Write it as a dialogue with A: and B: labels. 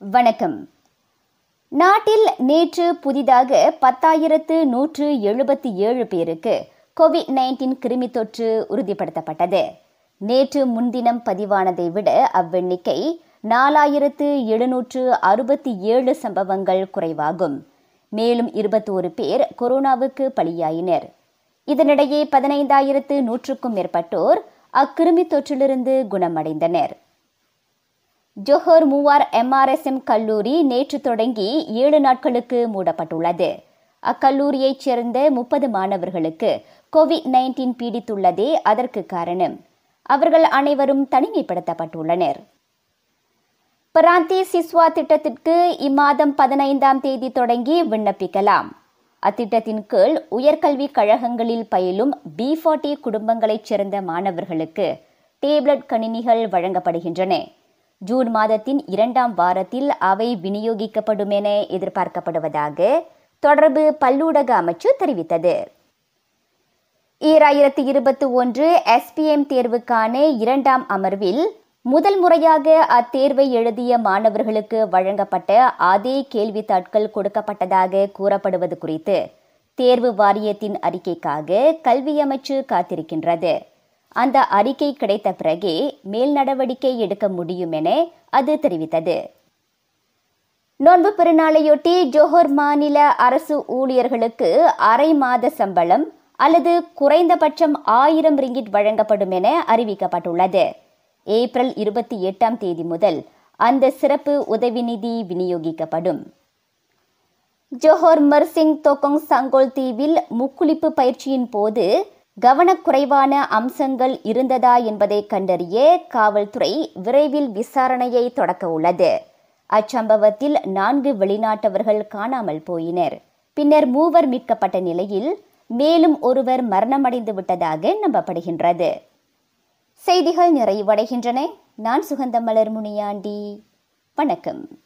A: வணக்கம். நாட்டில் நேற்று புதிதாக பத்தாயிரத்து நூற்று எழுபத்தி ஏழு பேருக்கு கோவிட் நைன்டீன் கிருமி தொற்று உறுதிப்படுத்தப்பட்டது. நேற்று முன்தினம் பதிவானதை விட அவ்வெண்ணிக்கை நாலாயிரத்து எழுநூற்று அறுபத்தி ஏழு சம்பவங்கள் குறைவாகும். மேலும் இருபத்தோரு பேர் கொரோனாவுக்கு பலியாயினர். இதனிடையே பதினைந்தாயிரத்து நூற்றுக்கும் மேற்பட்டோர் அக்கிருமி தொற்றிலிருந்து குணமடைந்தனர். ஜொஹர் மூவார் எம்ஆர்எஸ்எம் கல்லூரி நேற்று தொடங்கி ஏழு நாட்களுக்கு மூடப்பட்டுள்ளது. அக்கல்லூரியைச் சேர்ந்த முப்பது மாணவர்களுக்கு கோவிட் நைன்டீன் பீடித்துள்ளதே அதற்கு காரணம். அவர்கள் அனைவரும் தனிமைப்படுத்தப்பட்டுள்ளனர். பிராந்தி சிஸ்வா திட்டத்திற்கு இம்மாதம் பதினைந்தாம் தேதி தொடங்கி விண்ணப்பிக்கலாம். அத்திட்டத்தின் கீழ் உயர்கல்விக் கழகங்களில் பயிலும் பி ஃபார்ட்டி குடும்பங்களைச் சேர்ந்த மாணவர்களுக்கு டேப்லெட் கணினிகள் வழங்கப்படுகின்றன. ஜூன் மாதத்தின் இரண்டாம் வாரத்தில் அவை விநியோகிக்கப்படும் என எதிர்பார்க்கப்படுவதாக தொடர்பு பல்லூடக அமைச்சு தெரிவித்தது. ஈராயிரத்தி இருபத்தி ஒன்று எஸ்பிஎம் தேர்வுக்கான இரண்டாம் அமர்வில் முதல் முறையாக அத்தேர்வை எழுதிய மாணவர்களுக்கு வழங்கப்பட்ட அதே கேள்வித்தாட்கள் கொடுக்கப்பட்டதாக கூறப்படுவது குறித்து தேர்வு வாரியத்தின் அறிக்கைக்காக கல்வி அமைச்சு காத்திருக்கின்றது. அந்த அறிக்கை கிடைத்த பிறகே மேல் நடவடிக்கை எடுக்க முடியும் என அது தெரிவித்தது. நோன்பு பெருநாளையொட்டி ஜோஹர் மாநில அரசு ஊழியர்களுக்கு அரை மாத சம்பளம் அல்லது குறைந்தபட்சம் ஆயிரம் ரிங்கிட் வழங்கப்படும் என அறிவிக்கப்பட்டுள்ளது. ஏப்ரல் இருபத்தி எட்டாம் தேதி முதல் அந்த சிறப்பு உதவி நிதி விநியோகிக்கப்படும். ஜோஹர் மர்சிங் தொகோங் சங்கோல் தீவில் முக்குளிப்பு பயிற்சியின் போது கவனக்குறைவான அம்சங்கள் இருந்ததா என்பதை கண்டறிய காவல்துறை விரைவில் விசாரணையை தொடக்க உள்ளது. அச்சம்பவத்தில் நான்கு வெளிநாட்டவர்கள் காணாமல் போயினர். பின்னர் மூவர் மீட்கப்பட்ட நிலையில் மேலும் ஒருவர் மரணமடைந்து விட்டதாக நம்பப்படுகின்றது. செய்திகள் நிறைவடைகின்றன. நான் சுகந்தமலர் முனியாண்டி. வணக்கம்.